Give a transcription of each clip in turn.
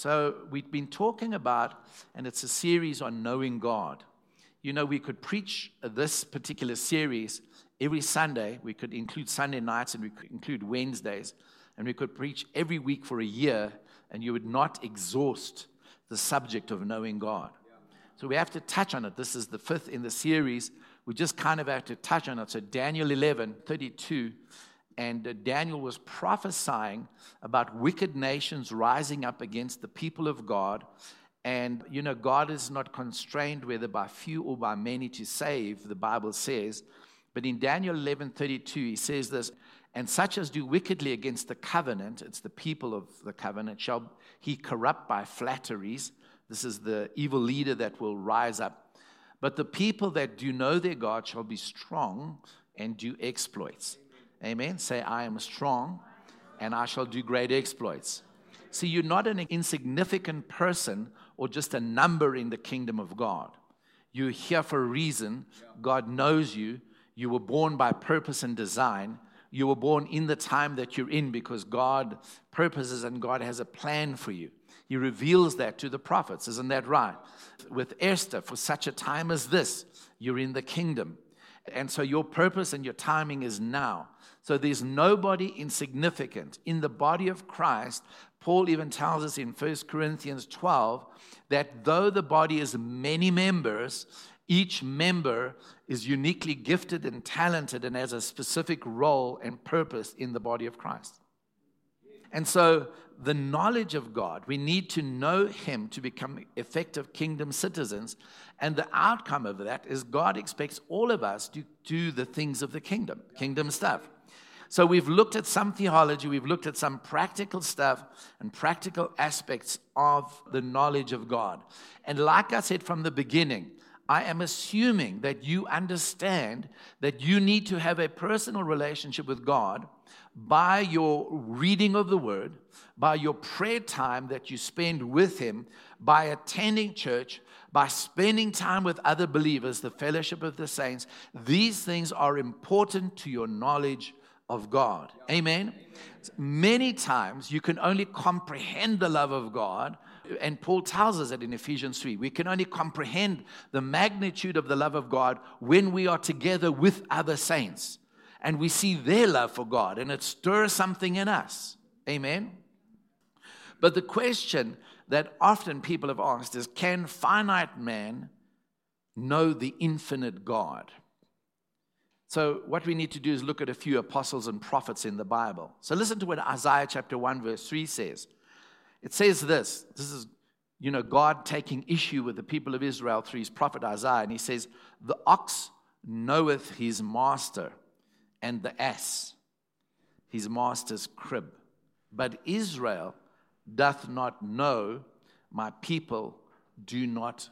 So, we've been talking about, and it's a series on knowing God. You know, we could preach this particular series every Sunday. We could include Sunday nights and we could include Wednesdays. And we could preach every week for a year, and you would not exhaust the subject of knowing God. So we have to touch on it. This is the fifth in the series. We just kind of have to touch on it. So, Daniel 11 32. And uh, Daniel was prophesying about wicked nations rising up against the people of God. And, you know, God is not constrained whether by few or by many to save, the Bible says. But in Daniel 11 32, he says this, and such as do wickedly against the covenant, it's the people of the covenant, shall he corrupt by flatteries. This is the evil leader that will rise up. But the people that do know their God shall be strong and do exploits. Amen. Say, I am strong and I shall do great exploits. See, you're not an insignificant person or just a number in the kingdom of God. You're here for a reason. God knows you. You were born by purpose and design. You were born in the time that you're in because God purposes and God has a plan for you. He reveals that to the prophets. Isn't that right? With Esther, for such a time as this, you're in the kingdom. And so your purpose and your timing is now. So there's nobody insignificant in the body of Christ. Paul even tells us in 1 Corinthians 12 that though the body is many members, each member is uniquely gifted and talented and has a specific role and purpose in the body of Christ. And so, the knowledge of God, we need to know Him to become effective kingdom citizens. And the outcome of that is God expects all of us to do the things of the kingdom, kingdom stuff. So we've looked at some theology, we've looked at some practical stuff and practical aspects of the knowledge of God. And like I said from the beginning, I am assuming that you understand that you need to have a personal relationship with God by your reading of the Word, by your prayer time that you spend with Him, by attending church, by spending time with other believers, the fellowship of the saints. These things are important to your knowledge of God. Amen. Many times you can only comprehend the love of God. And Paul tells us that in Ephesians 3. We can only comprehend the magnitude of the love of God when we are together with other saints and we see their love for God and it stirs something in us. Amen. But the question that often people have asked is can finite man know the infinite God? So, what we need to do is look at a few apostles and prophets in the Bible. So, listen to what Isaiah chapter 1, verse 3 says. It says this this is, you know, God taking issue with the people of Israel through his prophet Isaiah. And he says, The ox knoweth his master, and the ass his master's crib. But Israel doth not know, my people do not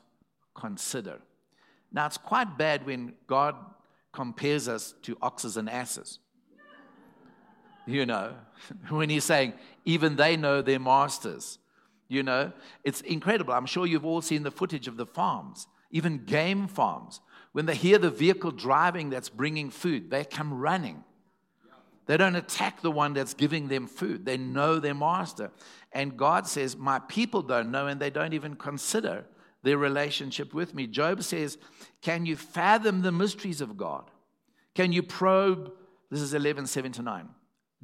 consider. Now, it's quite bad when God compares us to oxes and asses. You know, when he's saying, even they know their masters. You know, it's incredible. I'm sure you've all seen the footage of the farms, even game farms. When they hear the vehicle driving that's bringing food, they come running. They don't attack the one that's giving them food. They know their master. And God says, My people don't know, and they don't even consider their relationship with me. Job says, Can you fathom the mysteries of God? Can you probe? This is 11, 7 to 9.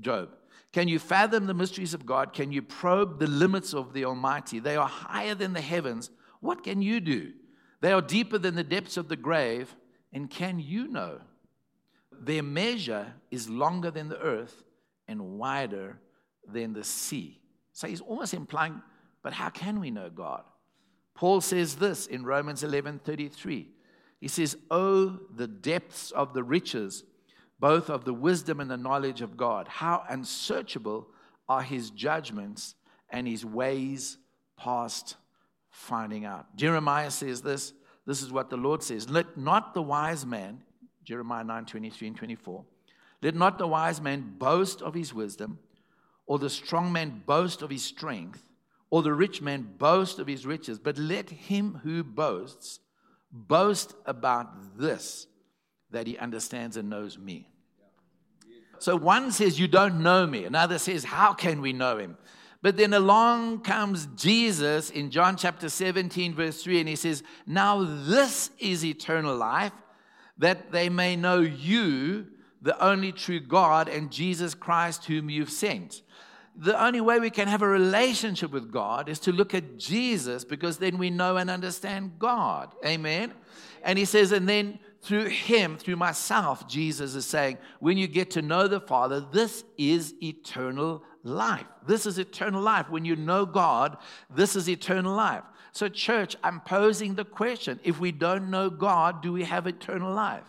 Job. Can you fathom the mysteries of God? Can you probe the limits of the Almighty? They are higher than the heavens. What can you do? They are deeper than the depths of the grave. And can you know? Their measure is longer than the earth and wider than the sea. So he's almost implying, but how can we know God? Paul says this in Romans 11 33. He says, Oh, the depths of the riches, both of the wisdom and the knowledge of God. How unsearchable are his judgments and his ways past finding out. Jeremiah says this. This is what the Lord says. Let not the wise man, Jeremiah 9 23 and 24, let not the wise man boast of his wisdom, or the strong man boast of his strength or the rich man boast of his riches, but let him who boasts boast about this that he understands and knows me. So one says, You don't know me. Another says, How can we know him? But then along comes Jesus in John chapter 17, verse 3, and he says, Now this is eternal life, that they may know you, the only true God, and Jesus Christ, whom you've sent. The only way we can have a relationship with God is to look at Jesus because then we know and understand God. Amen. And he says, and then through him, through myself, Jesus is saying, when you get to know the Father, this is eternal life. This is eternal life. When you know God, this is eternal life. So, church, I'm posing the question if we don't know God, do we have eternal life?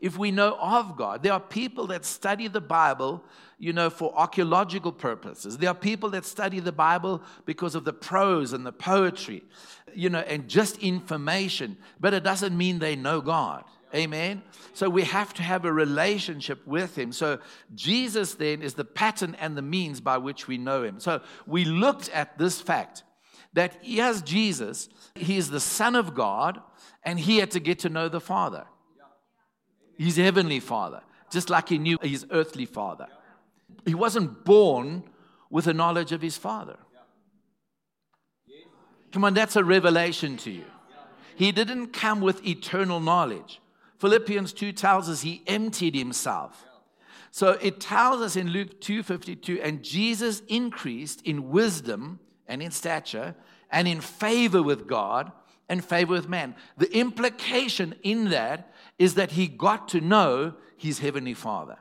If we know of God, there are people that study the Bible, you know, for archaeological purposes. There are people that study the Bible because of the prose and the poetry, you know, and just information, but it doesn't mean they know God. Amen. So we have to have a relationship with him. So Jesus then is the pattern and the means by which we know him. So we looked at this fact that as Jesus, he is the Son of God and he had to get to know the Father. His heavenly Father, just like he knew his earthly Father. He wasn't born with a knowledge of his Father. Come on, that's a revelation to you. He didn't come with eternal knowledge. Philippians 2 tells us he emptied himself. So it tells us in Luke 2:52 and Jesus increased in wisdom and in stature and in favor with God and favor with man. The implication in that is that he got to know his heavenly Father.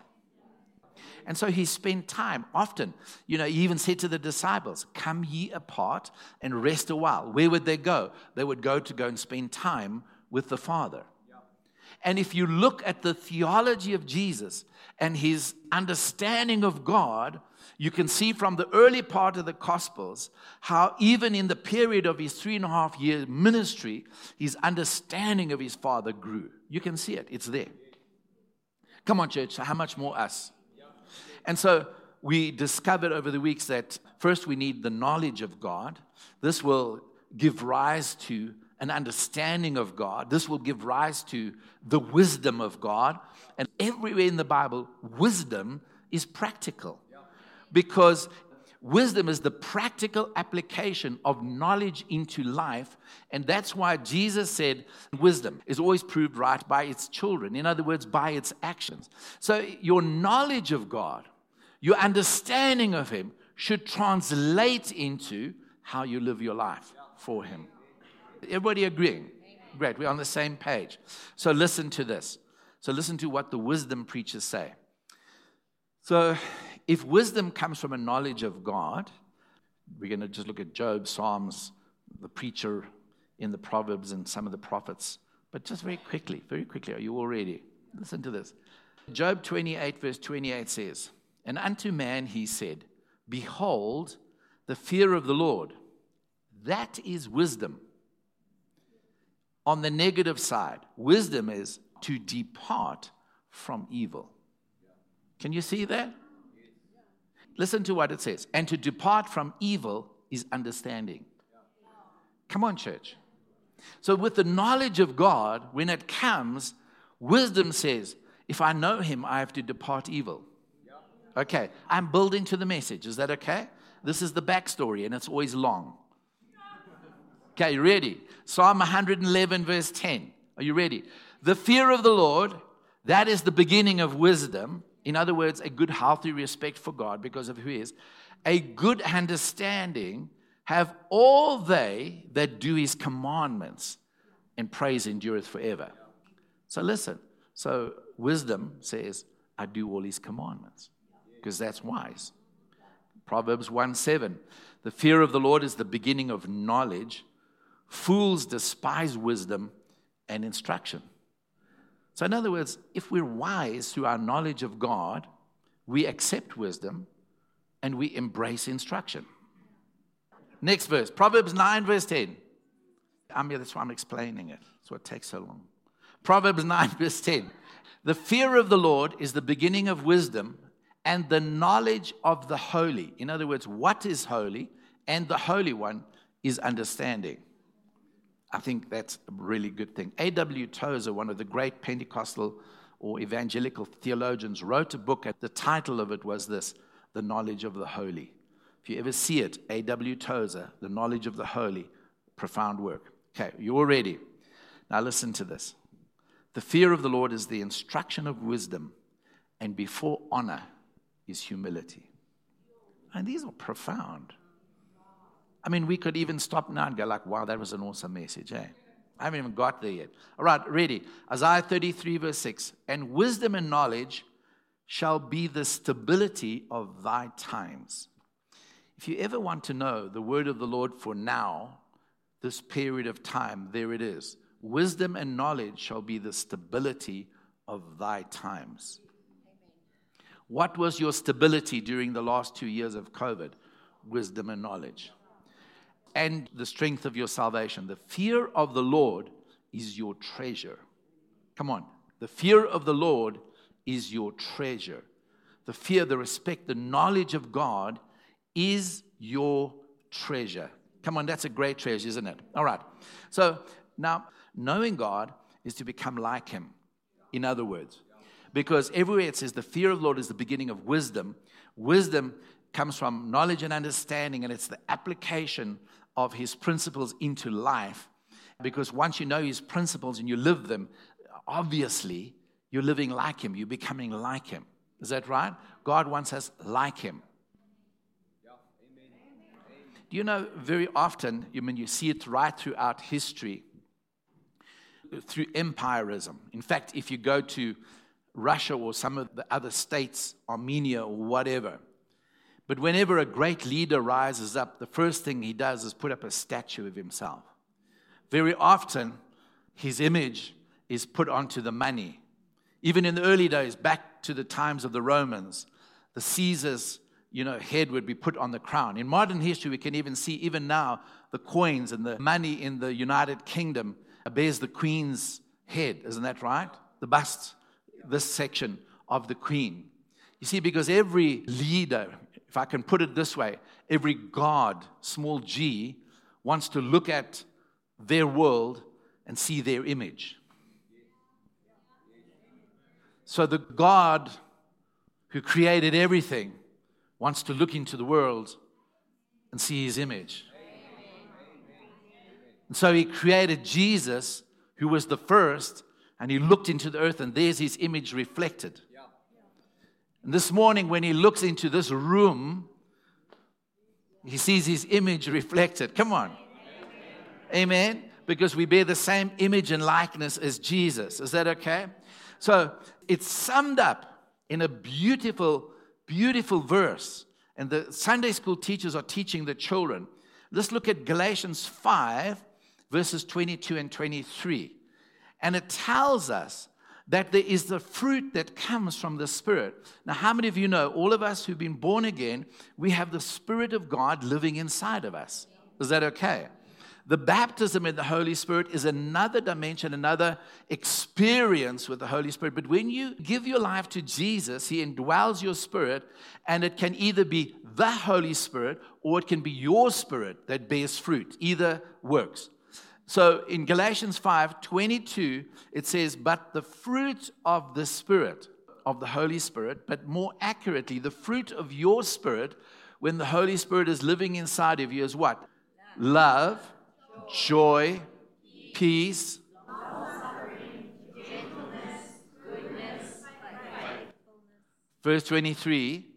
And so he spent time often. You know, he even said to the disciples, Come ye apart and rest a while. Where would they go? They would go to go and spend time with the Father. And if you look at the theology of Jesus and his understanding of God, you can see from the early part of the Gospels how, even in the period of his three and a half year ministry, his understanding of his Father grew. You can see it, it's there. Come on, church, how much more us? And so we discovered over the weeks that first we need the knowledge of God. This will give rise to an understanding of God. This will give rise to the wisdom of God. And everywhere in the Bible, wisdom is practical because wisdom is the practical application of knowledge into life. And that's why Jesus said wisdom is always proved right by its children. In other words, by its actions. So your knowledge of God, your understanding of Him, should translate into how you live your life for Him. Everybody agreeing? Great, we're on the same page. So listen to this. So listen to what the wisdom preachers say. So if wisdom comes from a knowledge of God, we're going to just look at Job, Psalms, the preacher in the Proverbs, and some of the prophets. But just very quickly, very quickly, are you all ready? Listen to this. Job 28, verse 28 says, And unto man he said, Behold, the fear of the Lord, that is wisdom on the negative side, wisdom is to depart from evil. Can you see that? Listen to what it says. And to depart from evil is understanding. Come on, church. So, with the knowledge of God, when it comes, wisdom says, if I know him, I have to depart evil. Okay, I'm building to the message. Is that okay? This is the backstory, and it's always long. Okay, ready? Psalm 111, verse 10. Are you ready? The fear of the Lord, that is the beginning of wisdom. In other words, a good, healthy respect for God because of who He is. A good understanding have all they that do His commandments, and praise endureth forever. So listen. So wisdom says, I do all His commandments because that's wise. Proverbs 1 7. The fear of the Lord is the beginning of knowledge Fools despise wisdom and instruction. So, in other words, if we're wise through our knowledge of God, we accept wisdom and we embrace instruction. Next verse, Proverbs 9, verse 10. I mean, that's why I'm explaining it. That's what takes so long. Proverbs 9, verse 10. The fear of the Lord is the beginning of wisdom and the knowledge of the holy. In other words, what is holy and the Holy One is understanding. I think that's a really good thing. A.W. Tozer, one of the great Pentecostal or evangelical theologians, wrote a book. At the title of it was this The Knowledge of the Holy. If you ever see it, A.W. Tozer, The Knowledge of the Holy, profound work. Okay, you all ready? Now listen to this. The fear of the Lord is the instruction of wisdom, and before honor is humility. And these are profound. I mean, we could even stop now and go like, wow, that was an awesome message, eh? I haven't even got there yet. All right, ready. Isaiah 33, verse 6. And wisdom and knowledge shall be the stability of thy times. If you ever want to know the word of the Lord for now, this period of time, there it is. Wisdom and knowledge shall be the stability of thy times. What was your stability during the last two years of COVID? Wisdom and knowledge. And the strength of your salvation. The fear of the Lord is your treasure. Come on. The fear of the Lord is your treasure. The fear, the respect, the knowledge of God is your treasure. Come on, that's a great treasure, isn't it? All right. So now, knowing God is to become like Him. In other words, because everywhere it says the fear of the Lord is the beginning of wisdom, wisdom comes from knowledge and understanding, and it's the application of His principles into life. Because once you know His principles and you live them, obviously you're living like Him, you're becoming like Him. Is that right? God wants us like Him. Do you know very often, I mean, you see it right throughout history, through empirism. In fact, if you go to Russia or some of the other states, Armenia or whatever, but whenever a great leader rises up, the first thing he does is put up a statue of himself. Very often, his image is put onto the money. Even in the early days, back to the times of the Romans, the Caesars you know, head would be put on the crown. In modern history, we can even see, even now, the coins and the money in the United Kingdom bears the queen's head. Isn't that right? The bust, this section of the queen. You see, because every leader, if I can put it this way, every God, small g, wants to look at their world and see their image. So the God who created everything wants to look into the world and see his image. And so he created Jesus, who was the first, and he looked into the earth, and there's his image reflected. And this morning, when he looks into this room, he sees his image reflected. Come on. Amen. Because we bear the same image and likeness as Jesus. Is that okay? So it's summed up in a beautiful Beautiful verse. And the Sunday school teachers are teaching the children. Let's look at Galatians 5, verses 22 and 23. And it tells us that there is the fruit that comes from the Spirit. Now, how many of you know, all of us who've been born again, we have the Spirit of God living inside of us? Is that okay? The baptism in the Holy Spirit is another dimension, another experience with the Holy Spirit. But when you give your life to Jesus, He indwells your spirit, and it can either be the Holy Spirit or it can be your spirit that bears fruit. Either works. So in Galatians 5 22, it says, But the fruit of the Spirit, of the Holy Spirit, but more accurately, the fruit of your spirit when the Holy Spirit is living inside of you is what? Love, joy, peace, Verse 23.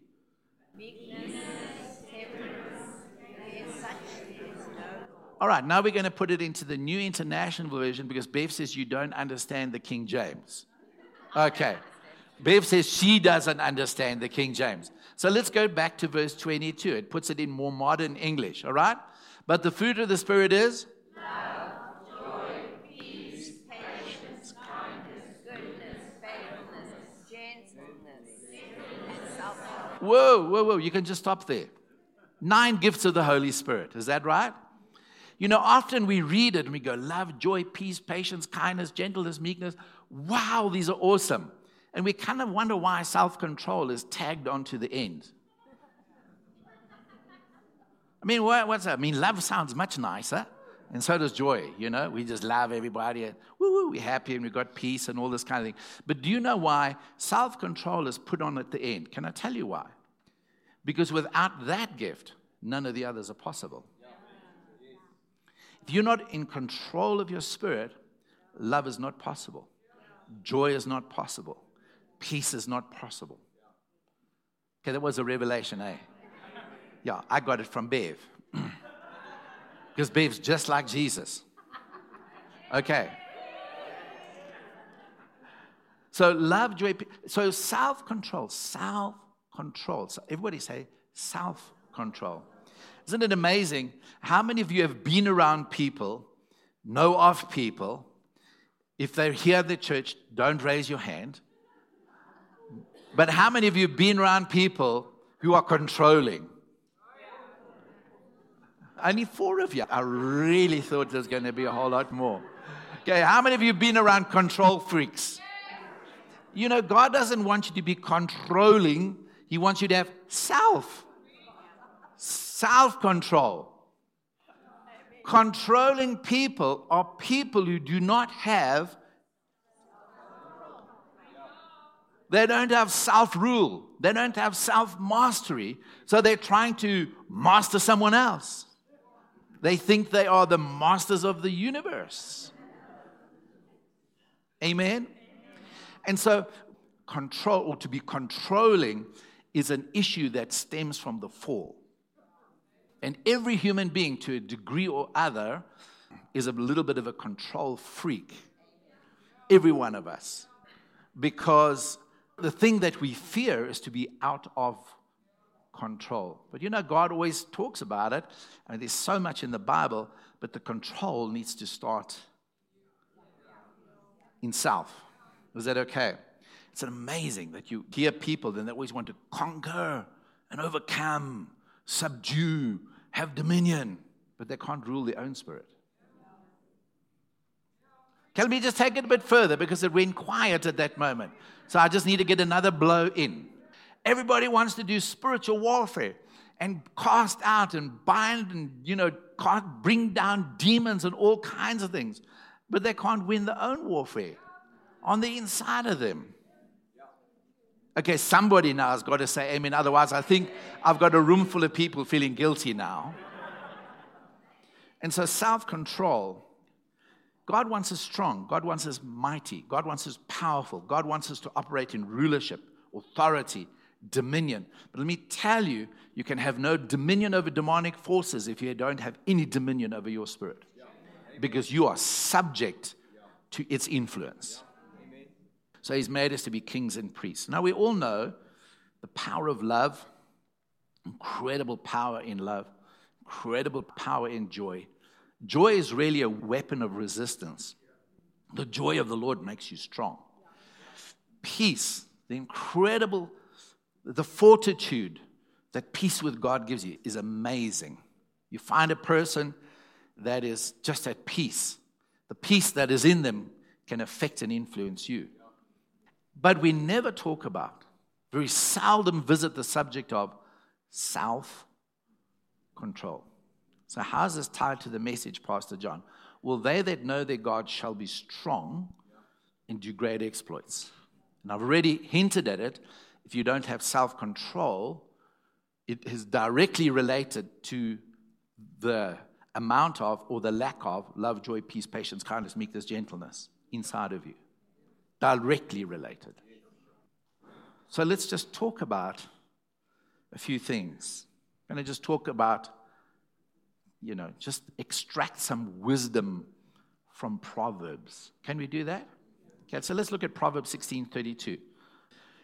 All right, now we're going to put it into the New International Version because Bev says you don't understand the King James. Okay. Bev says she doesn't understand the King James. So let's go back to verse 22. It puts it in more modern English, all right? But the fruit of the Spirit is Love, joy, peace, patience, kindness, goodness, faithfulness, gentleness. Whoa, whoa, whoa. You can just stop there. Nine gifts of the Holy Spirit. Is that right? You know, often we read it and we go, love, joy, peace, patience, kindness, gentleness, meekness. Wow, these are awesome. And we kind of wonder why self control is tagged onto the end. I mean, what, what's that? I mean, love sounds much nicer. And so does joy, you know. We just love everybody and woo, woo, we're happy and we've got peace and all this kind of thing. But do you know why self control is put on at the end? Can I tell you why? Because without that gift, none of the others are possible. If you're not in control of your spirit, love is not possible, joy is not possible, peace is not possible. Okay, that was a revelation, eh? Yeah, I got it from Bev. because Bev's just like Jesus. Okay. So love, joy, so self control, self control. So everybody say self control. Isn't it amazing? How many of you have been around people, know of people? If they're here at the church, don't raise your hand. But how many of you have been around people who are controlling? Only four of you. I really thought there's going to be a whole lot more. Okay, how many of you have been around control freaks? You know, God doesn't want you to be controlling, He wants you to have self. Self control. Controlling people are people who do not have, they don't have self rule, they don't have self mastery, so they're trying to master someone else. They think they are the masters of the universe. Amen. And so, control or to be controlling is an issue that stems from the fall. And every human being, to a degree or other, is a little bit of a control freak. Every one of us. Because the thing that we fear is to be out of control. But you know, God always talks about it. Mean, there's so much in the Bible, but the control needs to start in self. Is that okay? It's amazing that you hear people then they always want to conquer and overcome, subdue, have dominion, but they can't rule their own spirit. Can we just take it a bit further because it went quiet at that moment? So I just need to get another blow in. Everybody wants to do spiritual warfare and cast out and bind and, you know, bring down demons and all kinds of things. But they can't win their own warfare on the inside of them. Okay, somebody now has got to say amen. Otherwise, I think I've got a room full of people feeling guilty now. And so, self control. God wants us strong. God wants us mighty. God wants us powerful. God wants us to operate in rulership, authority, dominion. But let me tell you, you can have no dominion over demonic forces if you don't have any dominion over your spirit. Because you are subject to its influence. So he's made us to be kings and priests. Now, we all know the power of love, incredible power in love, incredible power in joy. Joy is really a weapon of resistance. The joy of the Lord makes you strong. Peace, the incredible, the fortitude that peace with God gives you is amazing. You find a person that is just at peace. The peace that is in them can affect and influence you. But we never talk about, very seldom visit the subject of self control. So, how's this tied to the message, Pastor John? Well, they that know their God shall be strong and do great exploits. And I've already hinted at it. If you don't have self control, it is directly related to the amount of or the lack of love, joy, peace, patience, kindness, meekness, gentleness inside of you directly related. So let's just talk about a few things. I'm going to just talk about, you know, just extract some wisdom from Proverbs. Can we do that? Okay, so let's look at Proverbs 16:32.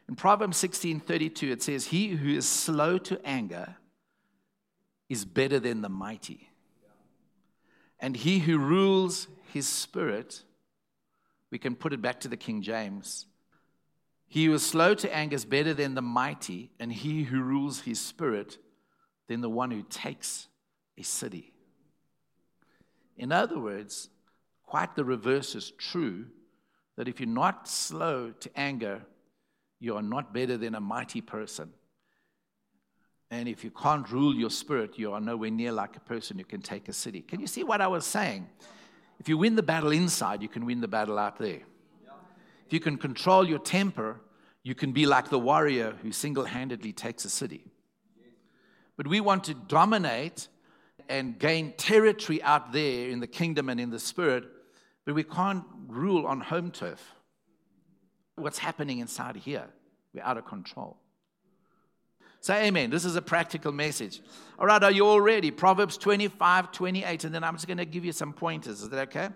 In Proverbs 16:32 it says, "He who is slow to anger is better than the mighty. And he who rules his spirit we can put it back to the King James. He who is slow to anger is better than the mighty, and he who rules his spirit than the one who takes a city. In other words, quite the reverse is true that if you're not slow to anger, you are not better than a mighty person. And if you can't rule your spirit, you are nowhere near like a person who can take a city. Can you see what I was saying? If you win the battle inside, you can win the battle out there. If you can control your temper, you can be like the warrior who single handedly takes a city. But we want to dominate and gain territory out there in the kingdom and in the spirit, but we can't rule on home turf. What's happening inside here? We're out of control. Say amen. This is a practical message. All right, are you all ready? Proverbs 25, 28. And then I'm just going to give you some pointers. Is that okay?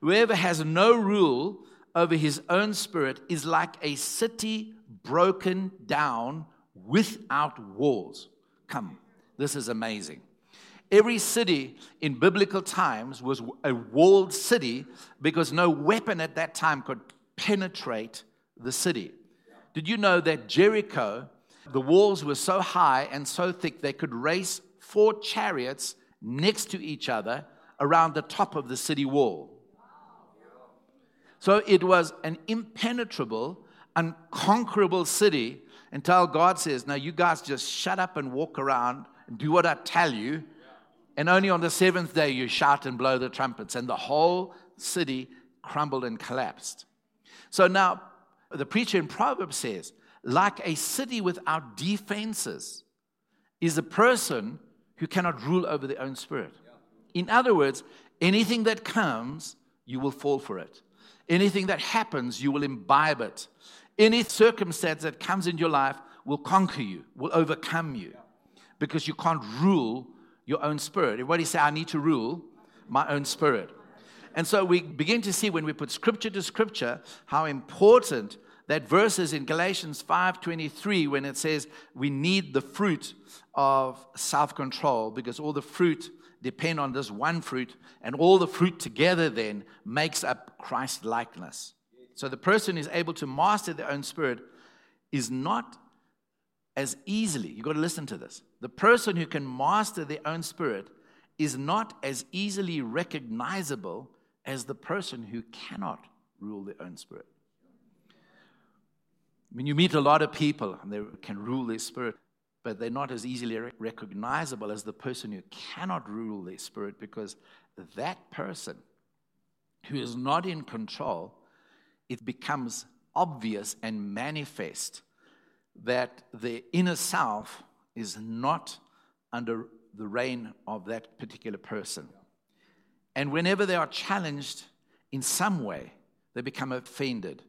Whoever has no rule over his own spirit is like a city broken down without walls. Come, this is amazing. Every city in biblical times was a walled city because no weapon at that time could penetrate the city. Did you know that Jericho the walls were so high and so thick they could race four chariots next to each other around the top of the city wall. So it was an impenetrable, unconquerable city until God says, Now you guys just shut up and walk around and do what I tell you. And only on the seventh day you shout and blow the trumpets. And the whole city crumbled and collapsed. So now the preacher in Proverbs says, like a city without defenses, is a person who cannot rule over their own spirit. In other words, anything that comes, you will fall for it. Anything that happens, you will imbibe it. Any circumstance that comes in your life will conquer you, will overcome you, because you can't rule your own spirit. Everybody say, I need to rule my own spirit. And so we begin to see when we put scripture to scripture how important that verse is in Galatians 5:23 when it says we need the fruit of self-control because all the fruit depend on this one fruit and all the fruit together then makes up Christ likeness. So the person is able to master their own spirit is not as easily, you've got to listen to this. The person who can master their own spirit is not as easily recognizable as the person who cannot rule their own spirit. When you meet a lot of people and they can rule their spirit, but they're not as easily recognizable as the person who cannot rule their spirit because that person who is not in control, it becomes obvious and manifest that the inner self is not under the reign of that particular person. And whenever they are challenged in some way, they become offended.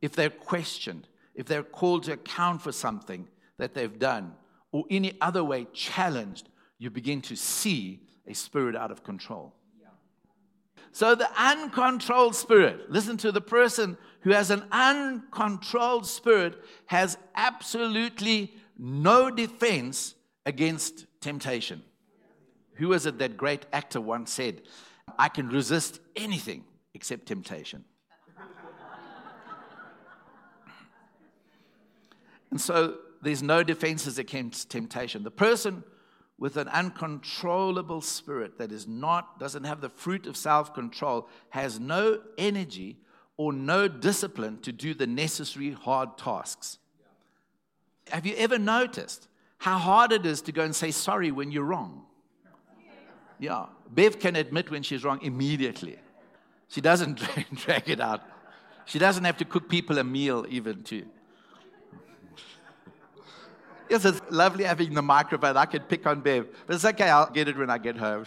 If they're questioned, if they're called to account for something that they've done or any other way challenged, you begin to see a spirit out of control. So, the uncontrolled spirit, listen to the person who has an uncontrolled spirit, has absolutely no defense against temptation. Who is it that great actor once said, I can resist anything except temptation? And so there's no defenses against temptation. The person with an uncontrollable spirit that is not doesn't have the fruit of self-control has no energy or no discipline to do the necessary hard tasks. Have you ever noticed how hard it is to go and say sorry when you're wrong? Yeah. Bev can admit when she's wrong immediately. She doesn't drag it out. She doesn't have to cook people a meal even to Yes, it's lovely having the microphone. I can pick on Bev. But it's okay, I'll get it when I get home.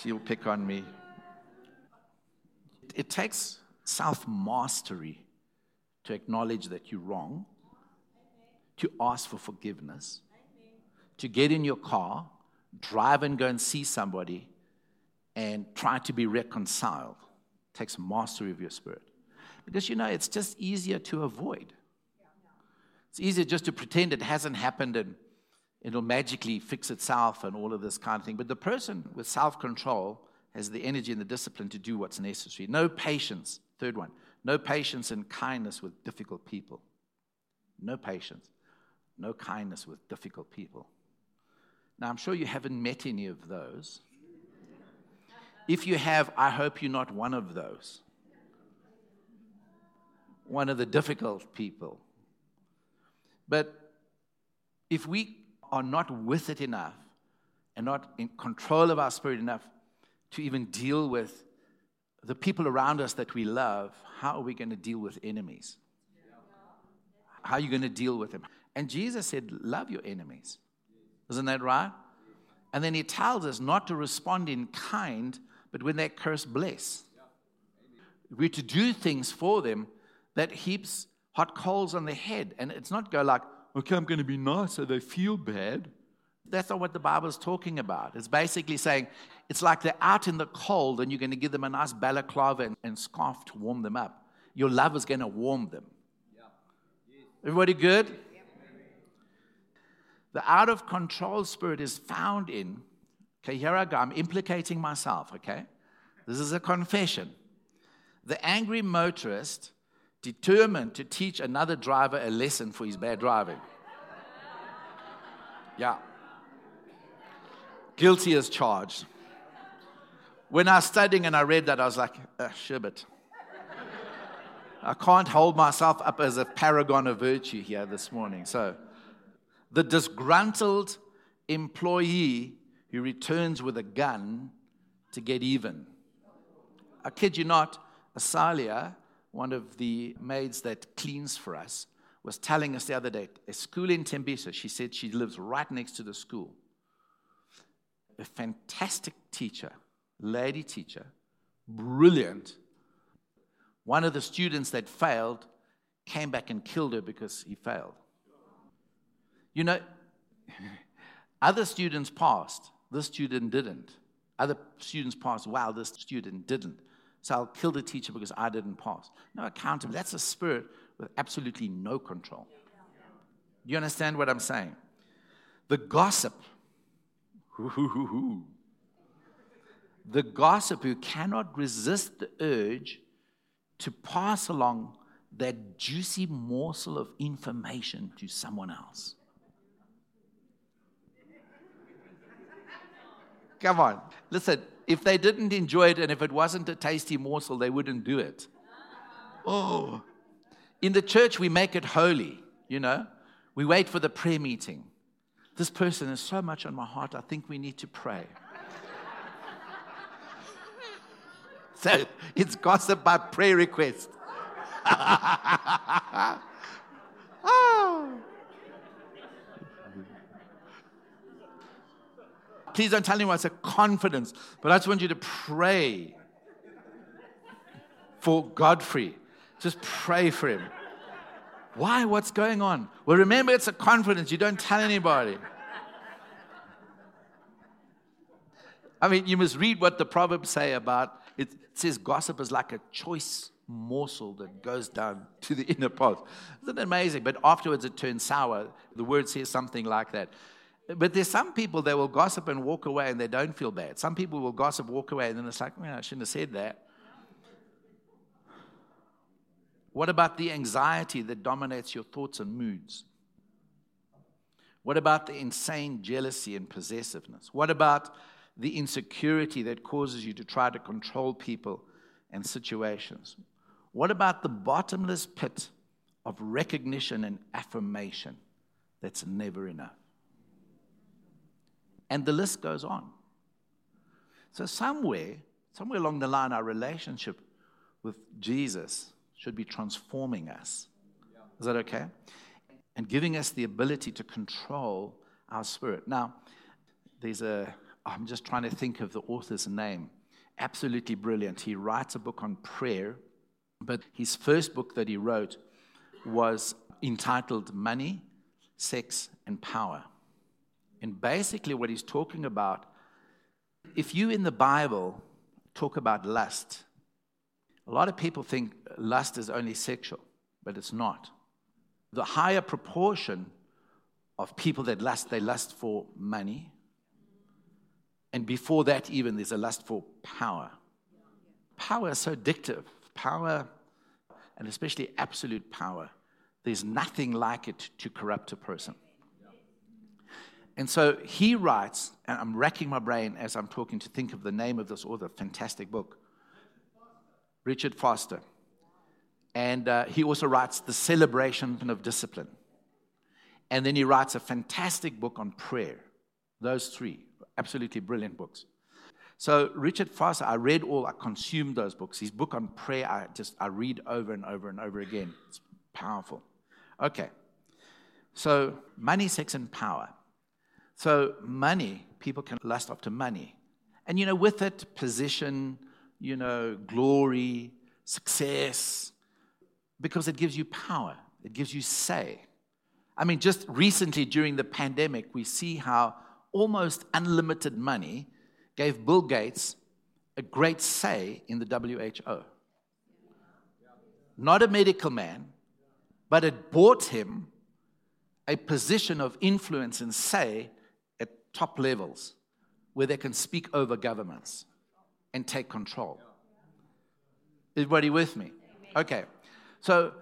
She'll pick on me. It takes self mastery to acknowledge that you're wrong, to ask for forgiveness, to get in your car, drive and go and see somebody, and try to be reconciled. It takes mastery of your spirit. Because you know, it's just easier to avoid. It's easier just to pretend it hasn't happened and it'll magically fix itself and all of this kind of thing. But the person with self control has the energy and the discipline to do what's necessary. No patience, third one, no patience and kindness with difficult people. No patience, no kindness with difficult people. Now, I'm sure you haven't met any of those. If you have, I hope you're not one of those. One of the difficult people but if we are not with it enough and not in control of our spirit enough to even deal with the people around us that we love, how are we going to deal with enemies? How are you going to deal with them? And Jesus said, Love your enemies. Isn't that right? And then he tells us not to respond in kind, but when they curse, bless. We're to do things for them that heaps hot coals on the head. And it's not go like, okay, I'm going to be nice so they feel bad. That's not what the Bible is talking about. It's basically saying it's like they're out in the cold and you're going to give them a nice balaclava and, and scarf to warm them up. Your love is going to warm them. Everybody good? The out of control spirit is found in, okay, here I go. I'm implicating myself, okay? This is a confession. The angry motorist determined to teach another driver a lesson for his bad driving. Yeah. Guilty as charged. When I was studying and I read that, I was like, uh, shibbit. I can't hold myself up as a paragon of virtue here this morning. So, the disgruntled employee who returns with a gun to get even. I kid you not, Asalia, one of the maids that cleans for us, was telling us the other day, a school in Tembisa, she said she lives right next to the school. A fantastic teacher, lady teacher, brilliant. One of the students that failed came back and killed her because he failed. You know, other students passed, this student didn't. Other students passed, wow, this student didn't. So I'll kill the teacher because I didn't pass. No accountability. That's a spirit with absolutely no control. Do you understand what I'm saying? The gossip. The gossip who cannot resist the urge to pass along that juicy morsel of information to someone else. Come on. Listen, if they didn't enjoy it and if it wasn't a tasty morsel, they wouldn't do it. Oh. In the church, we make it holy, you know. We wait for the prayer meeting. This person is so much on my heart, I think we need to pray. so it's gossip by prayer request. oh. Ah. Please don't tell anyone it's a confidence, but I just want you to pray for Godfrey. Just pray for him. Why? What's going on? Well, remember, it's a confidence. You don't tell anybody. I mean, you must read what the Proverbs say about it. It says gossip is like a choice morsel that goes down to the inner part. Isn't it amazing? But afterwards it turns sour. The word says something like that. But there's some people that will gossip and walk away and they don't feel bad. Some people will gossip, walk away, and then it's like, man, I shouldn't have said that. What about the anxiety that dominates your thoughts and moods? What about the insane jealousy and possessiveness? What about the insecurity that causes you to try to control people and situations? What about the bottomless pit of recognition and affirmation that's never enough? And the list goes on. So, somewhere, somewhere along the line, our relationship with Jesus should be transforming us. Is that okay? And giving us the ability to control our spirit. Now, there's a, I'm just trying to think of the author's name. Absolutely brilliant. He writes a book on prayer, but his first book that he wrote was entitled Money, Sex, and Power. And basically, what he's talking about, if you in the Bible talk about lust, a lot of people think lust is only sexual, but it's not. The higher proportion of people that lust, they lust for money. And before that, even, there's a lust for power. Power is so addictive. Power, and especially absolute power, there's nothing like it to corrupt a person. And so he writes, and I'm racking my brain as I'm talking to think of the name of this author, fantastic book, Richard Foster. And uh, he also writes The Celebration of Discipline. And then he writes a fantastic book on prayer. Those three, absolutely brilliant books. So Richard Foster, I read all, I consumed those books. His book on prayer, I just I read over and over and over again. It's powerful. Okay. So money, sex, and power. So, money, people can lust after money. And, you know, with it, position, you know, glory, success, because it gives you power, it gives you say. I mean, just recently during the pandemic, we see how almost unlimited money gave Bill Gates a great say in the WHO. Not a medical man, but it bought him a position of influence and say top levels where they can speak over governments and take control. Everybody with me? Okay. So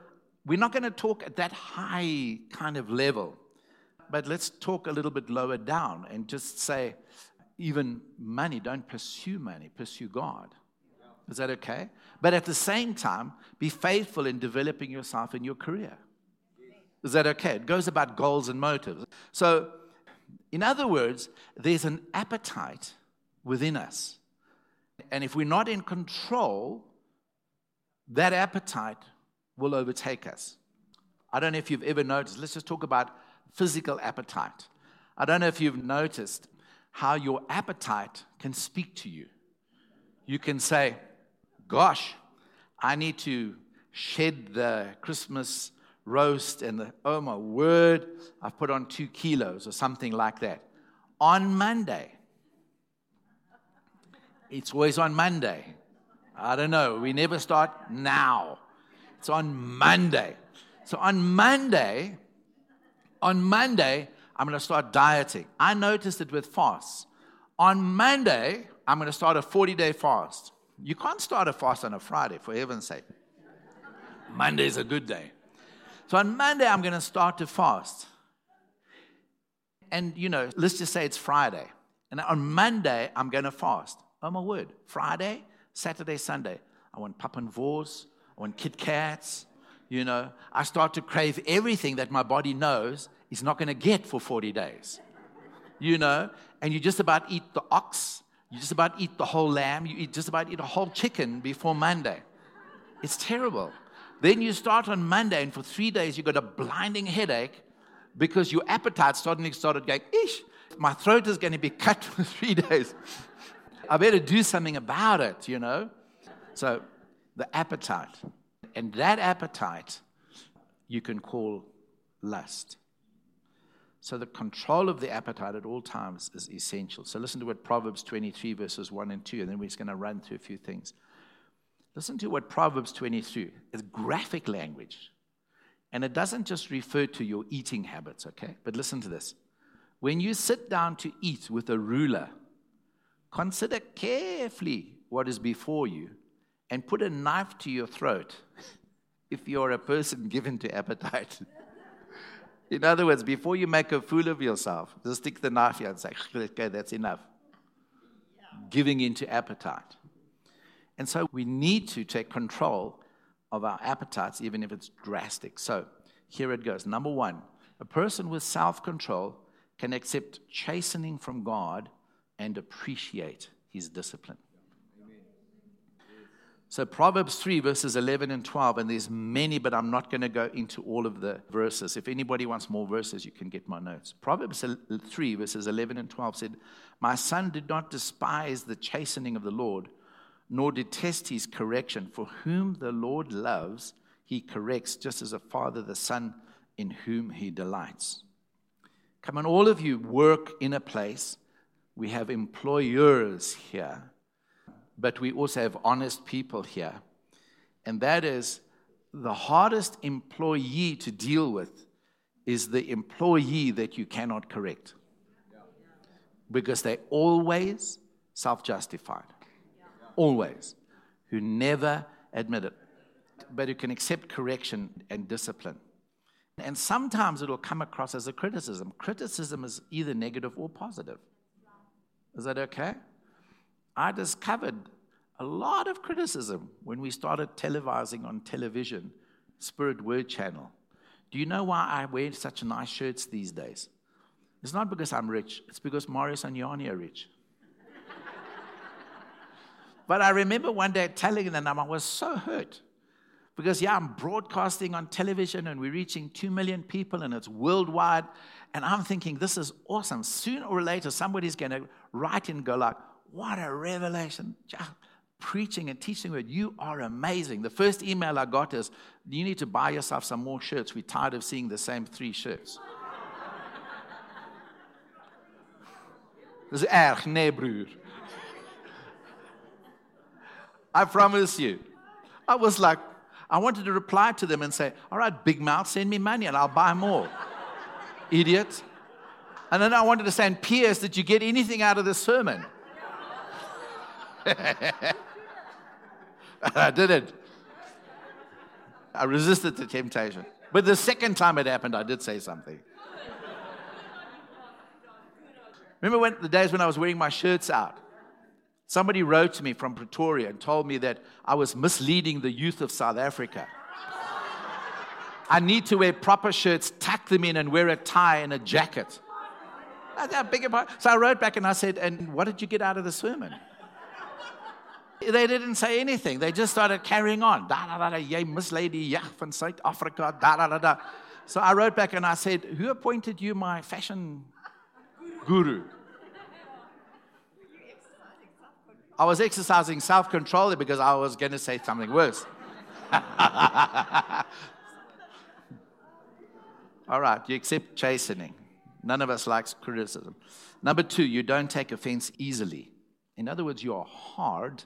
we're not going to talk at that high kind of level, but let's talk a little bit lower down and just say, even money, don't pursue money, pursue God. Is that okay? But at the same time, be faithful in developing yourself in your career. Is that okay? It goes about goals and motives. So, in other words, there's an appetite within us. And if we're not in control, that appetite will overtake us. I don't know if you've ever noticed, let's just talk about physical appetite. I don't know if you've noticed how your appetite can speak to you. You can say, Gosh, I need to shed the Christmas roast and the, oh my word, I've put on two kilos or something like that. On Monday, it's always on Monday. I don't know. We never start now. It's on Monday. So on Monday, on Monday, I'm going to start dieting. I noticed it with fasts. On Monday, I'm going to start a 40 day fast. You can't start a fast on a Friday, for heaven's sake. Monday's a good day. So on Monday, I'm going to start to fast. And, you know, let's just say it's Friday. And on Monday, I'm going to fast. Oh, my word. Friday, Saturday, Sunday. I want pap en wors. I want Kit Kats. You know, I start to crave everything that my body knows is not going to get for 40 days. You know, and you just about eat the ox. You just about eat the whole lamb. You just about eat a whole chicken before Monday. It's terrible. Then you start on Monday, and for three days, you've got a blinding headache because your appetite suddenly started going, ish, my throat is going to be cut for three days. I better do something about it, you know? So, the appetite. And that appetite you can call lust. So, the control of the appetite at all times is essential. So, listen to what Proverbs 23, verses 1 and 2, and then we're just going to run through a few things. Listen to what Proverbs 23 is graphic language. And it doesn't just refer to your eating habits, okay? But listen to this. When you sit down to eat with a ruler, consider carefully what is before you and put a knife to your throat if you're a person given to appetite. In other words, before you make a fool of yourself, just stick the knife here and say, okay, that's enough. Giving into appetite. And so we need to take control of our appetites, even if it's drastic. So here it goes. Number one, a person with self control can accept chastening from God and appreciate his discipline. So Proverbs 3 verses 11 and 12 and there's many but I'm not going to go into all of the verses. If anybody wants more verses you can get my notes. Proverbs 3 verses 11 and 12 said, "My son did not despise the chastening of the Lord, nor detest his correction. For whom the Lord loves, he corrects, just as a father the son in whom he delights. Come on, all of you work in a place. We have employers here, but we also have honest people here. And that is the hardest employee to deal with is the employee that you cannot correct because they always self justified always, who never admit it, but who can accept correction and discipline. And sometimes it'll come across as a criticism. Criticism is either negative or positive. Is that okay? I discovered a lot of criticism when we started televising on television, Spirit Word Channel. Do you know why I wear such nice shirts these days? It's not because I'm rich, it's because Marius and Yanni are rich. But I remember one day telling them, I was so hurt. Because, yeah, I'm broadcasting on television and we're reaching 2 million people and it's worldwide. And I'm thinking, this is awesome. Sooner or later, somebody's going to write and go like, what a revelation. Just preaching and teaching word. You are amazing. The first email I got is, you need to buy yourself some more shirts. We're tired of seeing the same three shirts. Dis erg, nee broer. I promise you. I was like, I wanted to reply to them and say, All right, big mouth, send me money and I'll buy more. Idiot. And then I wanted to say, and P.S., did you get anything out of the sermon? I didn't. I resisted the temptation. But the second time it happened, I did say something. Remember when the days when I was wearing my shirts out? Somebody wrote to me from Pretoria and told me that I was misleading the youth of South Africa. I need to wear proper shirts, tuck them in, and wear a tie and a jacket. So I wrote back and I said, And what did you get out of the sermon? They didn't say anything. They just started carrying on. Da da da da, jy mislady, ja, van South Africa, da da da da. So I wrote back and I said, Who appointed you my fashion guru? I was exercising self control because I was going to say something worse. All right, you accept chastening. None of us likes criticism. Number two, you don't take offense easily. In other words, you are hard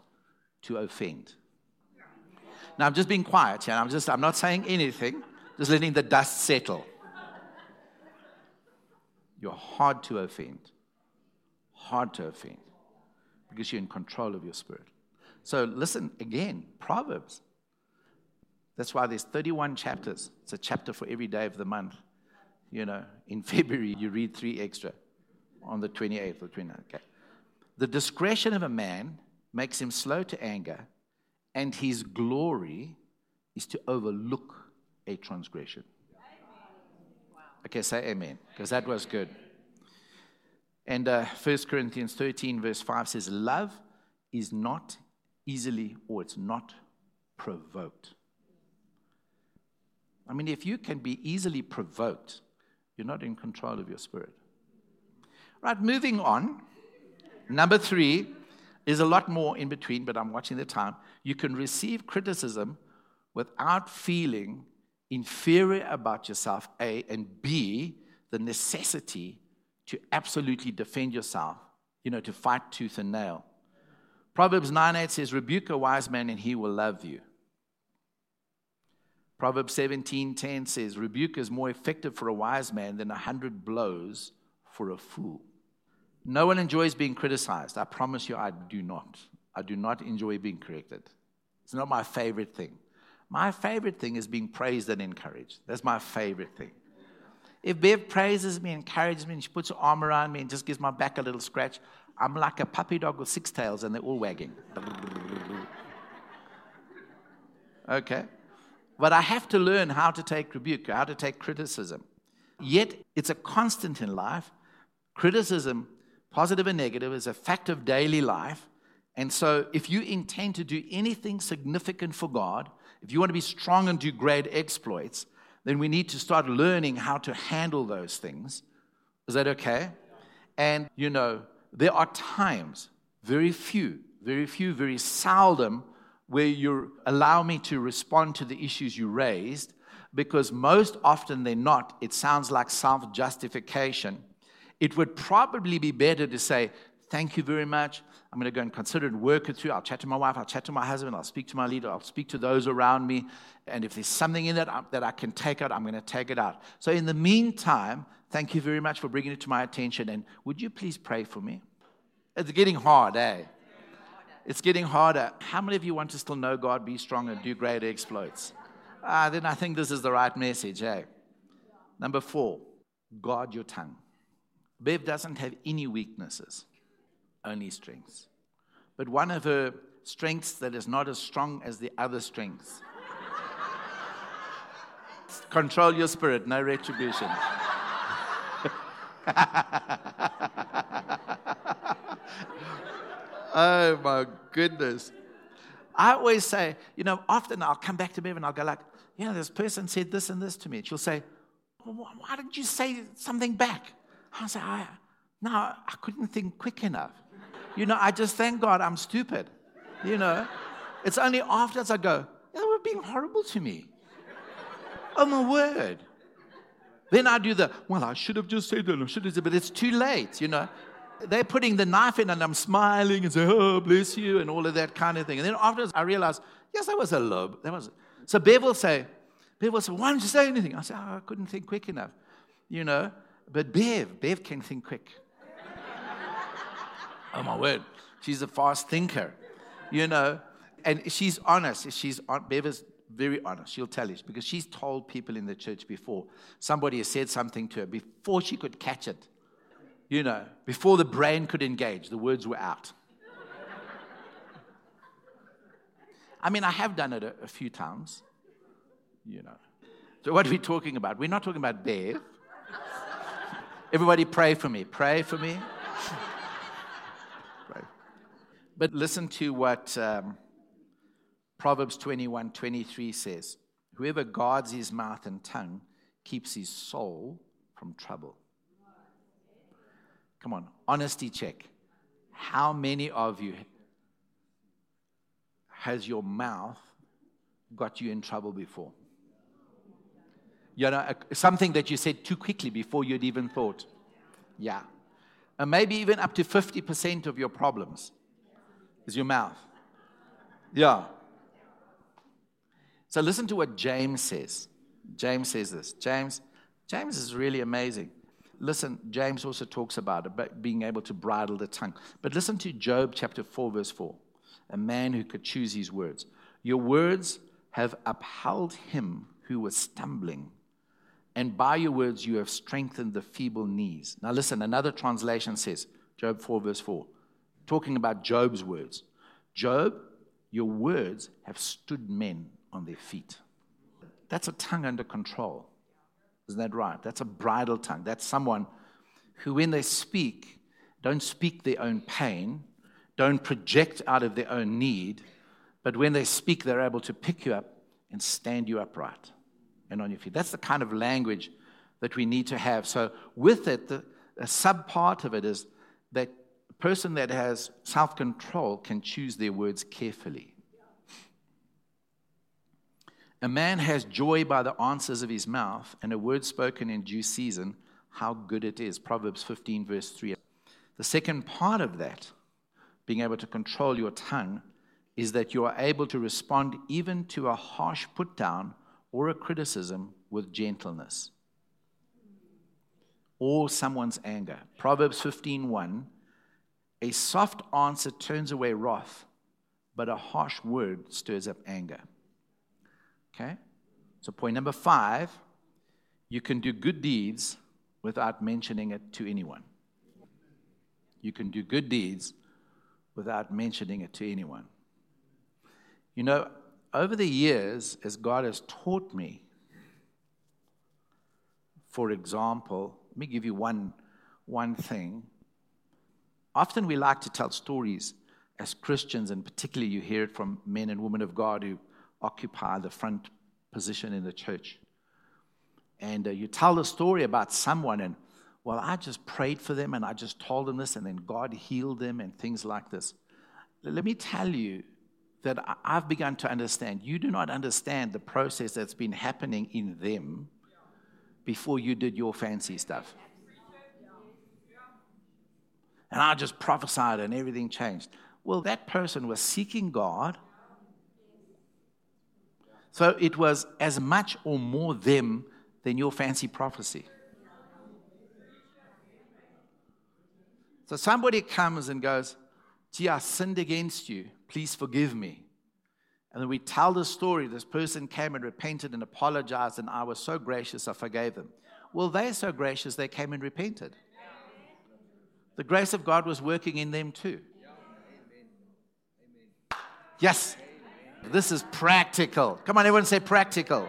to offend. Now I'm just being quiet here. I'm just I'm not saying anything, just letting the dust settle. You're hard to offend. Hard to offend because you're in control of your spirit. So listen again, Proverbs. That's why there's 31 chapters. It's a chapter for every day of the month. You know, in February you read three extra on the 28th or 29th. Okay. The discretion of a man makes him slow to anger, and his glory is to overlook a transgression. Okay, say amen, because that was good. And uh, 1 Corinthians 13, verse 5 says, Love is not easily or it's not provoked. I mean, if you can be easily provoked, you're not in control of your spirit. Right, moving on. Number three is a lot more in between, but I'm watching the time. You can receive criticism without feeling inferior about yourself, A, and B, the necessity to absolutely defend yourself, you know, to fight tooth and nail. Proverbs 9 8 says, Rebuke a wise man and he will love you. Proverbs 17 10 says, Rebuke is more effective for a wise man than a hundred blows for a fool. No one enjoys being criticized. I promise you, I do not. I do not enjoy being corrected. It's not my favorite thing. My favorite thing is being praised and encouraged. That's my favorite thing. If Bev praises me, encourages me, and she puts her arm around me and just gives my back a little scratch, I'm like a puppy dog with six tails and they're all wagging. okay? But I have to learn how to take rebuke, how to take criticism. Yet, it's a constant in life. Criticism, positive and negative, is a fact of daily life. And so, if you intend to do anything significant for God, if you want to be strong and do great exploits, then we need to start learning how to handle those things. Is that okay? And, you know, there are times, very few, very few, very seldom, where you allow me to respond to the issues you raised, because most often than not, it sounds like self justification. It would probably be better to say, Thank you very much. I'm going to go and consider and work it through. I'll chat to my wife, I'll chat to my husband, I'll speak to my leader, I'll speak to those around me. And if there's something in that that I can take out, I'm going to take it out. So, in the meantime, thank you very much for bringing it to my attention. And would you please pray for me? It's getting hard, eh? It's getting harder. How many of you want to still know God, be strong, and do great exploits? Ah, then I think this is the right message, eh? Number four, guard your tongue. Bev doesn't have any weaknesses only strengths. But one of her strengths that is not as strong as the other strengths. Control your spirit, no retribution. oh my goodness. I always say, you know, often I'll come back to Bev and I'll go like, you know, this person said this and this to me. She'll say, well, why didn't you say something back? I'll say, I, no, I couldn't think quick enough. You know, I just thank God I'm stupid. You know, it's only afterwards I go, they were being horrible to me. Oh my word. Then I do the, well, I should have just said that, I should have said, but it's too late, you know. They're putting the knife in and I'm smiling and say, oh, bless you, and all of that kind of thing. And then afterwards I realize, yes, that was a lobe. That was so Bev will say, Bev will say, why didn't you say anything? I say, oh, I couldn't think quick enough. You know, but Bev, Bev can think quick. Oh my word. She's a fast thinker. You know, and she's honest. She's Bev is very honest. She'll tell you because she's told people in the church before. Somebody has said something to her before she could catch it. You know, before the brain could engage, the words were out. I mean, I have done it a, a few times. You know. So what are we talking about? We're not talking about Bev. Everybody pray for me. Pray for me. But listen to what um, Proverbs 21 23 says Whoever guards his mouth and tongue keeps his soul from trouble. Come on, honesty check. How many of you has your mouth got you in trouble before? You know, something that you said too quickly before you'd even thought. Yeah. And maybe even up to 50% of your problems is your mouth. Yeah. So listen to what James says. James says this. James, James is really amazing. Listen, James also talks about, about being able to bridle the tongue. But listen to Job chapter 4, verse 4. A man who could choose his words. Your words have upheld him who was stumbling, and by your words you have strengthened the feeble knees. Now, listen, another translation says, Job 4, verse 4, talking about Job's words. Job, your words have stood men on their feet. That's a tongue under control. Isn't that right? That's a bridle tongue. That's someone who, when they speak, don't speak their own pain, don't project out of their own need, but when they speak, they're able to pick you up and stand you upright and on your feet. That's the kind of language that we need to have. So, with it, the, a sub part of it is that person that has self control can choose their words carefully. A man has joy by the answers of his mouth, and a word spoken in due season, how good it is. Proverbs 15, verse 3. The second part of that, being able to control your tongue, is that you are able to respond even to a harsh put down or a criticism with gentleness or someone's anger. Proverbs 15:1 A soft answer turns away wrath, but a harsh word stirs up anger. Okay? So, point number five you can do good deeds without mentioning it to anyone. You can do good deeds without mentioning it to anyone. You know, over the years, as God has taught me, for example, let me give you one, one thing. Often we like to tell stories as Christians, and particularly you hear it from men and women of God who occupy the front position in the church. And uh, you tell the story about someone, and well, I just prayed for them and I just told them this, and then God healed them and things like this. Let me tell you that I've begun to understand. You do not understand the process that's been happening in them before you did your fancy stuff. And I just prophesied and everything changed. Well, that person was seeking God so it was as much or more them than your fancy prophecy. So somebody comes and goes, Gee, I sinned against you. Please forgive me. And then we tell the story. This person came and repented and apologized, and I was so gracious, I forgave them. Well, they're so gracious, they came and repented. The grace of God was working in them too. Yes. This is practical. Come on, everyone say practical.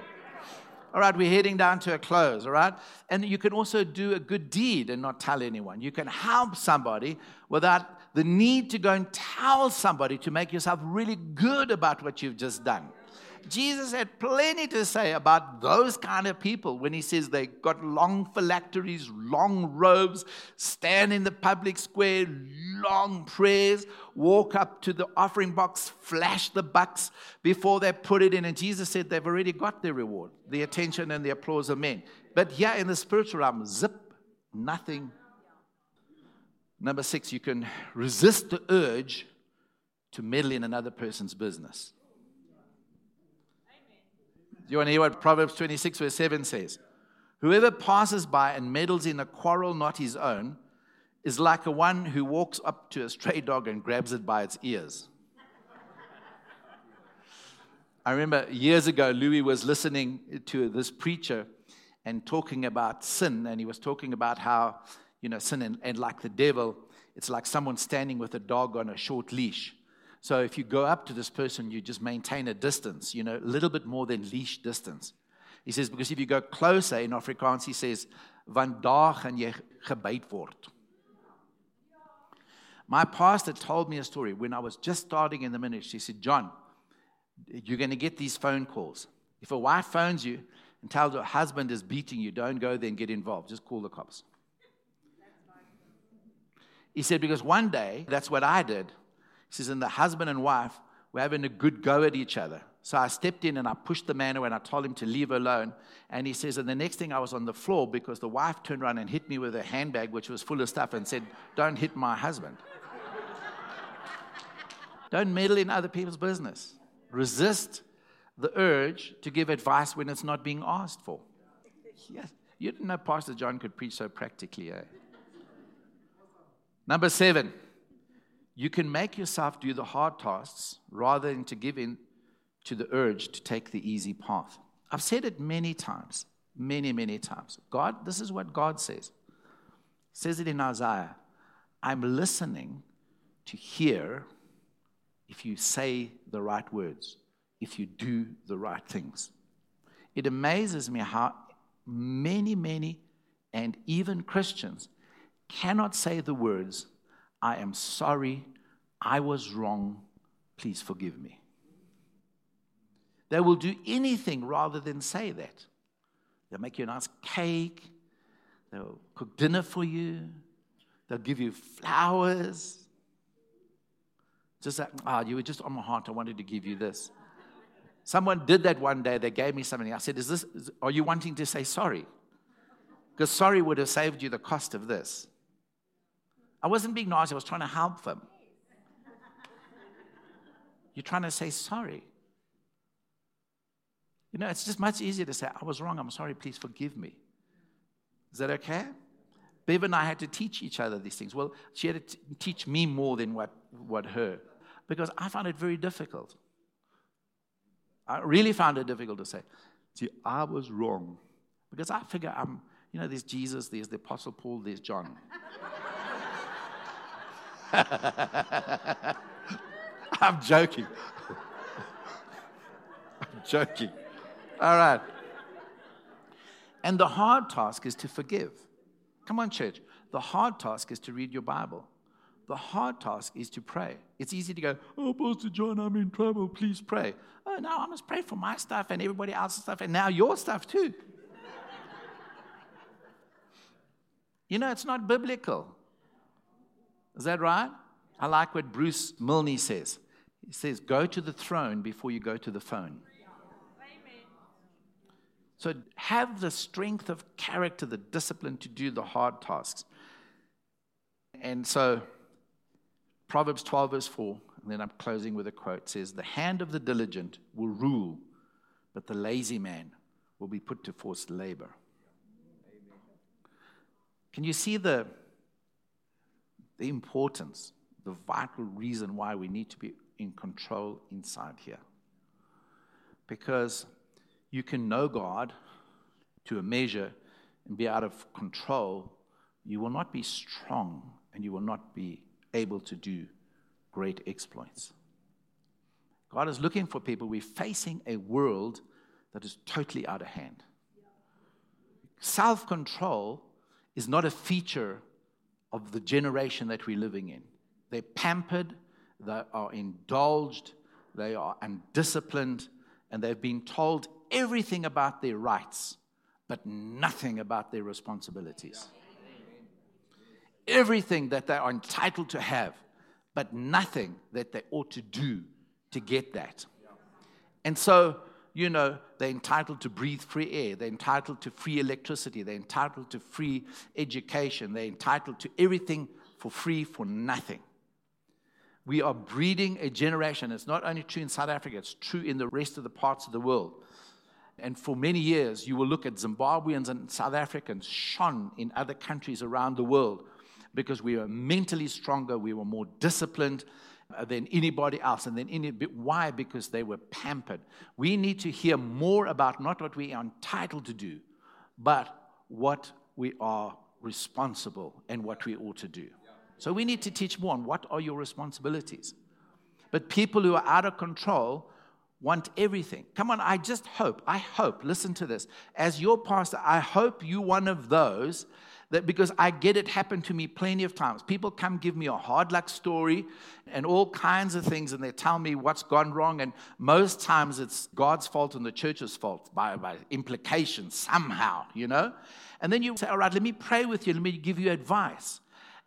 All right, we're heading down to a close, all right? And you can also do a good deed and not tell anyone. You can help somebody without the need to go and tell somebody to make yourself really good about what you've just done. Jesus had plenty to say about those kind of people when he says they got long phylacteries, long robes, stand in the public square, long prayers, walk up to the offering box, flash the bucks before they put it in. And Jesus said they've already got their reward, the attention and the applause of men. But here in the spiritual realm, zip, nothing. Number six, you can resist the urge to meddle in another person's business. You want to hear what Proverbs 26, verse 7 says? Whoever passes by and meddles in a quarrel not his own is like a one who walks up to a stray dog and grabs it by its ears. I remember years ago, Louis was listening to this preacher and talking about sin, and he was talking about how, you know, sin and, and like the devil, it's like someone standing with a dog on a short leash. So if you go up to this person, you just maintain a distance, you know, a little bit more than leash distance. He says, because if you go closer in Afrikaans, he says, vandaag gaan jy gebyt word. My pastor told me a story when I was just starting in the ministry. He said, John, you're going to get these phone calls. If a wife phones you and tells her husband is beating you, don't go there and get involved. Just call the cops. He said, because one day, that's what I did. Says, and the husband and wife were having a good go at each other. So I stepped in and I pushed the man away and I told him to leave alone. And he says, and the next thing I was on the floor because the wife turned around and hit me with a handbag which was full of stuff and said, Don't hit my husband. Don't meddle in other people's business. Resist the urge to give advice when it's not being asked for. Yes. You didn't know Pastor John could preach so practically, eh? Number seven, you can make yourself do the hard tasks rather than to give in to the urge to take the easy path. I've said it many times, many, many times. God, this is what God says. He says it in Isaiah I'm listening to hear if you say the right words, if you do the right things. It amazes me how many, many, and even Christians cannot say the words, I am sorry, I was wrong, please forgive me. They will do anything rather than say that. They'll make you a nice cake, they'll cook dinner for you, they'll give you flowers. Just that, ah, oh, you were just on my heart, I wanted to give you this. Someone did that one day, they gave me something. I said, Is this, is, Are you wanting to say sorry? Because sorry would have saved you the cost of this. I wasn't being nice, I was trying to help them. You're trying to say sorry. You know, it's just much easier to say, I was wrong, I'm sorry, please forgive me. Is that okay? Bev and I had to teach each other these things. Well, she had to t- teach me more than what, what her, because I found it very difficult. I really found it difficult to say, see, I was wrong. Because I figure I'm, you know, there's Jesus, there's the Apostle Paul, there's John. I'm joking. I'm joking. All right. And the hard task is to forgive. Come on, church. The hard task is to read your Bible. The hard task is to pray. It's easy to go, Oh, Pastor John, I'm in trouble. Please pray. Oh, no, I must pray for my stuff and everybody else's stuff and now your stuff too. you know, it's not biblical. Is that right? I like what Bruce Milne says. He says, Go to the throne before you go to the phone. So have the strength of character, the discipline to do the hard tasks. And so, Proverbs 12, verse 4, and then I'm closing with a quote says, The hand of the diligent will rule, but the lazy man will be put to forced labor. Can you see the the importance, the vital reason why we need to be in control inside here. Because you can know God to a measure and be out of control, you will not be strong and you will not be able to do great exploits. God is looking for people. We're facing a world that is totally out of hand. Self control is not a feature of the generation that we're living in. They're pampered, they are indulged, they are undisciplined, and they've been told everything about their rights, but nothing about their responsibilities. Everything that they are entitled to have, but nothing that they ought to do to get that. And so, you know, they're entitled to breathe free air, they're entitled to free electricity, they're entitled to free education, they're entitled to everything for free for nothing. We are breeding a generation. It's not only true in South Africa, it's true in the rest of the parts of the world. And for many years, you will look at Zimbabweans and South Africans shone in other countries around the world because we were mentally stronger, we were more disciplined than anybody else. And then any, why? Because they were pampered. We need to hear more about not what we are entitled to do, but what we are responsible and what we ought to do. So we need to teach more on what are your responsibilities. But people who are out of control want everything. Come on, I just hope, I hope, listen to this. As your pastor, I hope you one of those that because I get it happen to me plenty of times. People come give me a hard luck story and all kinds of things, and they tell me what's gone wrong. And most times it's God's fault and the church's fault by, by implication somehow, you know? And then you say, All right, let me pray with you, let me give you advice.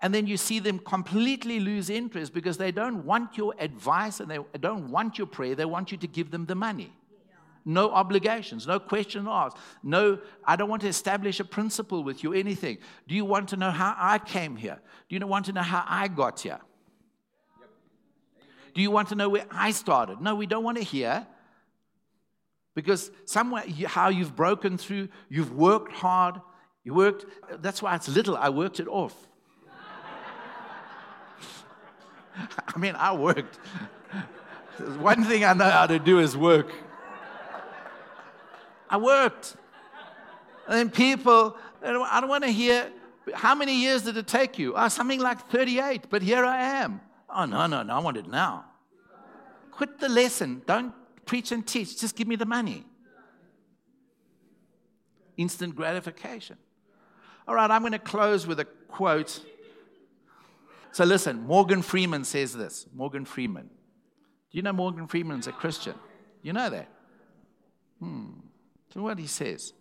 And then you see them completely lose interest because they don't want your advice and they don't want your prayer. They want you to give them the money. No obligations, no question asked. No, I don't want to establish a principle with you, anything. Do you want to know how I came here? Do you want to know how I got here? Do you want to know where I started? No, we don't want to hear. Because somewhere, how you've broken through, you've worked hard, you worked, that's why it's little, I worked it off. I mean, I worked. One thing I know how to do is work. I worked. And people, I don't want to hear, how many years did it take you? Oh, something like 38, but here I am. Oh, no, no, no, I want it now. Quit the lesson. Don't preach and teach. Just give me the money. Instant gratification. All right, I'm going to close with a quote. So listen, Morgan Freeman says this. Morgan Freeman. Do you know Morgan Freeman's a Christian? You know that? Hmm. So what he says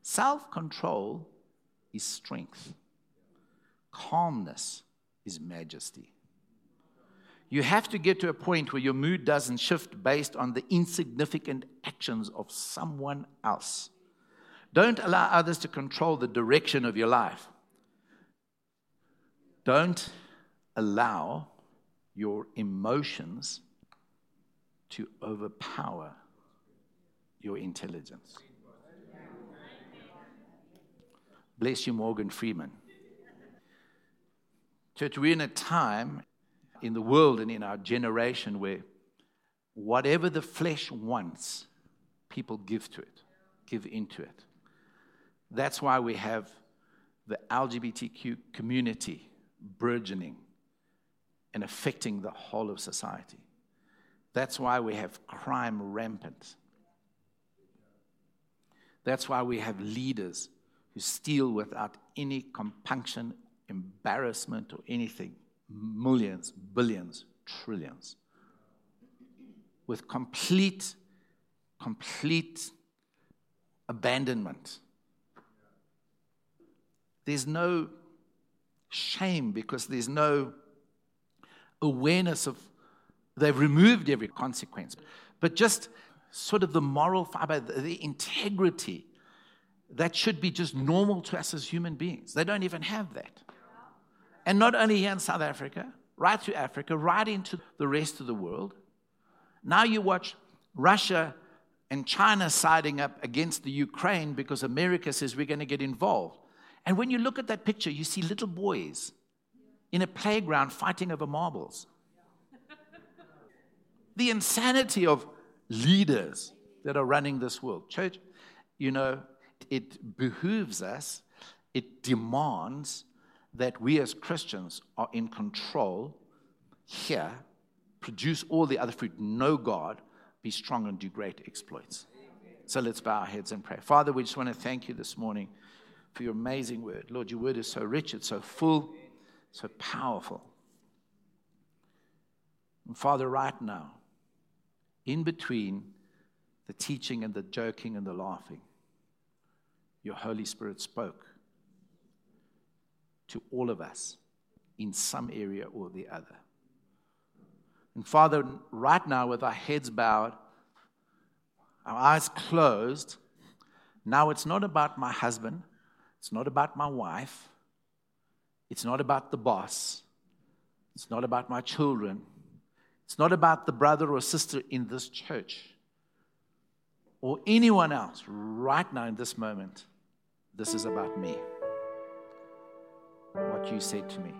self control is strength, calmness is majesty. You have to get to a point where your mood doesn't shift based on the insignificant actions of someone else. Don't allow others to control the direction of your life. Don't allow your emotions to overpower your intelligence. Bless you, Morgan Freeman. Church, we're in a time in the world and in our generation where whatever the flesh wants, people give to it, give into it. That's why we have the LGBTQ community burgeoning and affecting the whole of society. That's why we have crime rampant. That's why we have leaders who steal without any compunction, embarrassment, or anything millions, billions, trillions. With complete, complete abandonment. There's no shame because there's no awareness of, they've removed every consequence. But just sort of the moral fiber, the integrity that should be just normal to us as human beings. They don't even have that. And not only here in South Africa, right through Africa, right into the rest of the world. Now you watch Russia and China siding up against the Ukraine because America says we're going to get involved. And when you look at that picture, you see little boys in a playground fighting over marbles. the insanity of leaders that are running this world. Church, you know, it behooves us, it demands that we as Christians are in control here, produce all the other fruit, know God, be strong, and do great exploits. So let's bow our heads and pray. Father, we just want to thank you this morning for your amazing word. Lord, your word is so rich, it's so full, so powerful. And Father, right now, in between the teaching and the joking and the laughing, your Holy Spirit spoke to all of us in some area or the other. And Father, right now, with our heads bowed, our eyes closed, now it's not about my husband, it's not about my wife, it's not about the boss, it's not about my children, it's not about the brother or sister in this church or anyone else right now in this moment. This is about me. What you said to me.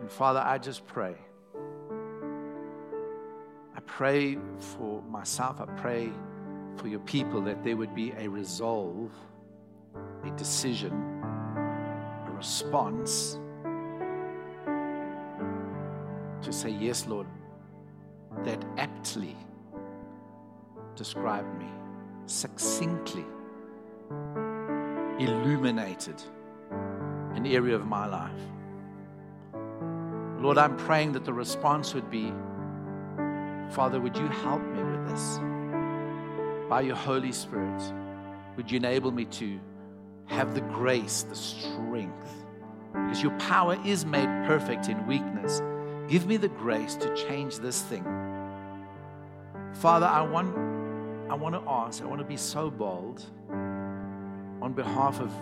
And Father, I just pray. I pray for myself. I pray for your people that there would be a resolve, a decision, a response to say, Yes, Lord, that aptly described me, succinctly illuminated an area of my life. Lord, I'm praying that the response would be Father, would you help me with this? By your Holy Spirit, would you enable me to have the grace, the strength? Because your power is made perfect in weakness. Give me the grace to change this thing. Father, I want, I want to ask, I want to be so bold on behalf of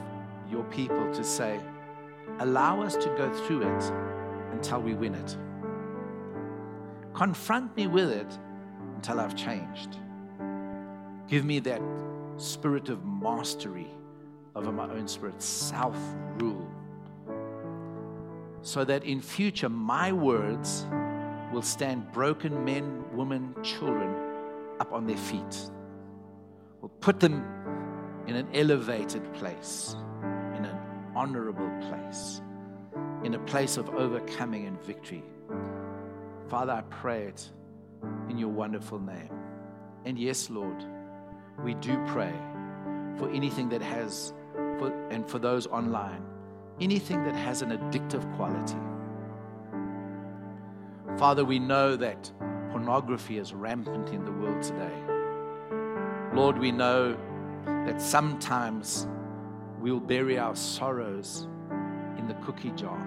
your people to say, allow us to go through it until we win it. Confront me with it until I've changed. Give me that spirit of mastery over my own spirit, self rule, so that in future my words will stand broken men, women, children up on their feet. Will put them in an elevated place, in an honorable place in a place of overcoming and victory. Father, I pray it in your wonderful name. And yes, Lord, we do pray for anything that has, for, and for those online, anything that has an addictive quality. Father, we know that pornography is rampant in the world today. Lord, we know that sometimes we'll bury our sorrows in the cookie jar.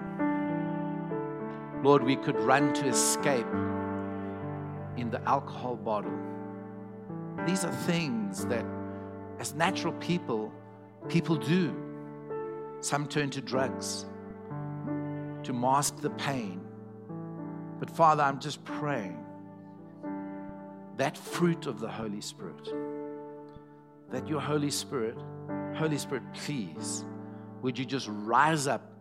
Lord, we could run to escape in the alcohol bottle. These are things that, as natural people, people do. Some turn to drugs to mask the pain. But Father, I'm just praying that fruit of the Holy Spirit, that your Holy Spirit, Holy Spirit, please, would you just rise up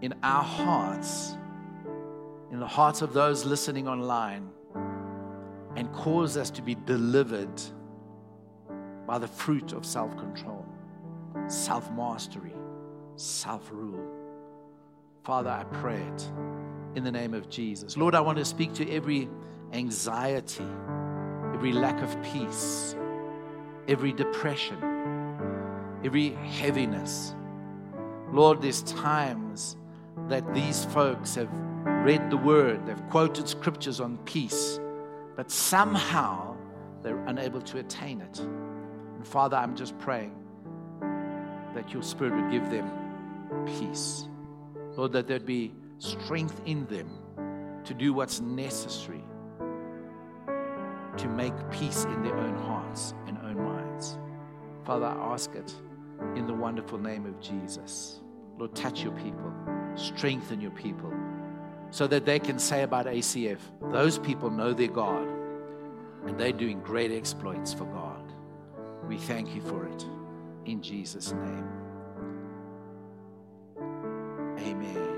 in our hearts, in the hearts of those listening online, and cause us to be delivered by the fruit of self control, self mastery, self rule. Father, I pray it in the name of Jesus. Lord, I want to speak to every anxiety, every lack of peace, every depression, every heaviness. Lord, there's times that these folks have read the word, they've quoted scriptures on peace, but somehow they're unable to attain it. And Father, I'm just praying that your Spirit would give them peace. Lord, that there'd be strength in them to do what's necessary to make peace in their own hearts and own. Father, I ask it in the wonderful name of Jesus. Lord, touch your people, strengthen your people, so that they can say about ACF, those people know their God, and they're doing great exploits for God. We thank you for it. In Jesus' name. Amen.